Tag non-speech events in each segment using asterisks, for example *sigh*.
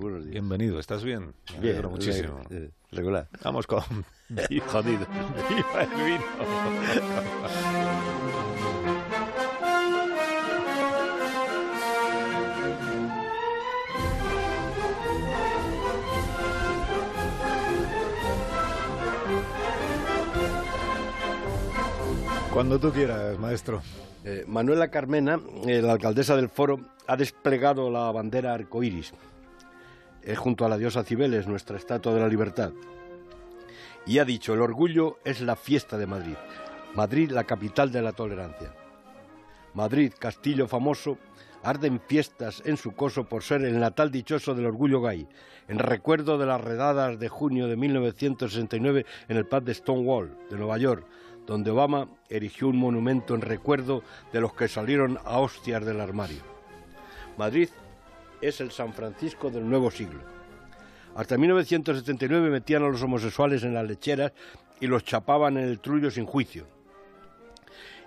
buenos días. Bienvenido, ¿estás bien? Me bien, muchísimo. regular. Vamos con... *laughs* Jodido. Viva el vino. Cuando tú quieras, maestro. Eh, Manuela Carmena, eh, la alcaldesa del foro, ha desplegado la bandera arcoíris. Es junto a la diosa Cibeles, nuestra estatua de la libertad. Y ha dicho, el orgullo es la fiesta de Madrid. Madrid, la capital de la tolerancia. Madrid, castillo famoso, arden fiestas en su coso por ser el natal dichoso del orgullo gay, en recuerdo de las redadas de junio de 1969 en el pub de Stonewall, de Nueva York, donde Obama erigió un monumento en recuerdo de los que salieron a hostias del armario. Madrid es el San Francisco del nuevo siglo. Hasta 1979 metían a los homosexuales en las lecheras y los chapaban en el trullo sin juicio.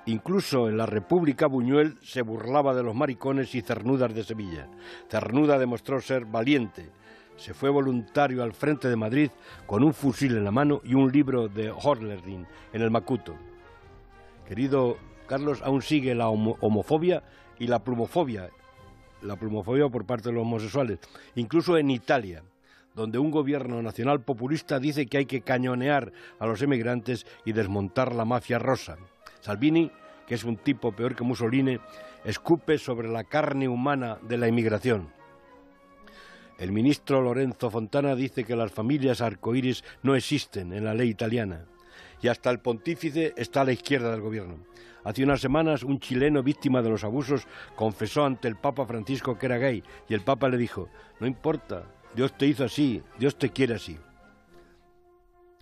Incluso en la República Buñuel se burlaba de los maricones y cernudas de Sevilla. Cernuda demostró ser valiente. Se fue voluntario al frente de Madrid con un fusil en la mano y un libro de Horlerdin en el Macuto. Querido Carlos, aún sigue la homofobia y la plumofobia, la plumofobia por parte de los homosexuales, incluso en Italia donde un gobierno nacional populista dice que hay que cañonear a los emigrantes y desmontar la mafia rosa. Salvini, que es un tipo peor que Mussolini, escupe sobre la carne humana de la inmigración. El ministro Lorenzo Fontana dice que las familias arcoíris no existen en la ley italiana. Y hasta el pontífice está a la izquierda del gobierno. Hace unas semanas un chileno víctima de los abusos confesó ante el Papa Francisco que era gay y el Papa le dijo, no importa, Dios te hizo así, Dios te quiere así.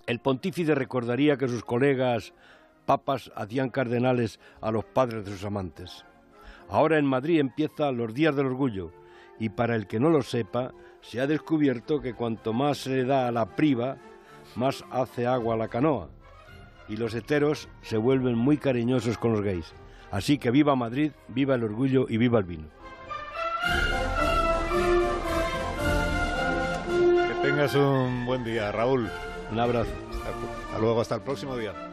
El pontífice recordaría que sus colegas papas hacían cardenales a los padres de sus amantes. Ahora en Madrid empiezan los días del orgullo y para el que no lo sepa, se ha descubierto que cuanto más se le da a la priva, más hace agua la canoa. Y los heteros se vuelven muy cariñosos con los gays. Así que viva Madrid, viva el orgullo y viva el vino. Que tengas un buen día, Raúl. Un abrazo. Hasta luego, hasta el próximo día.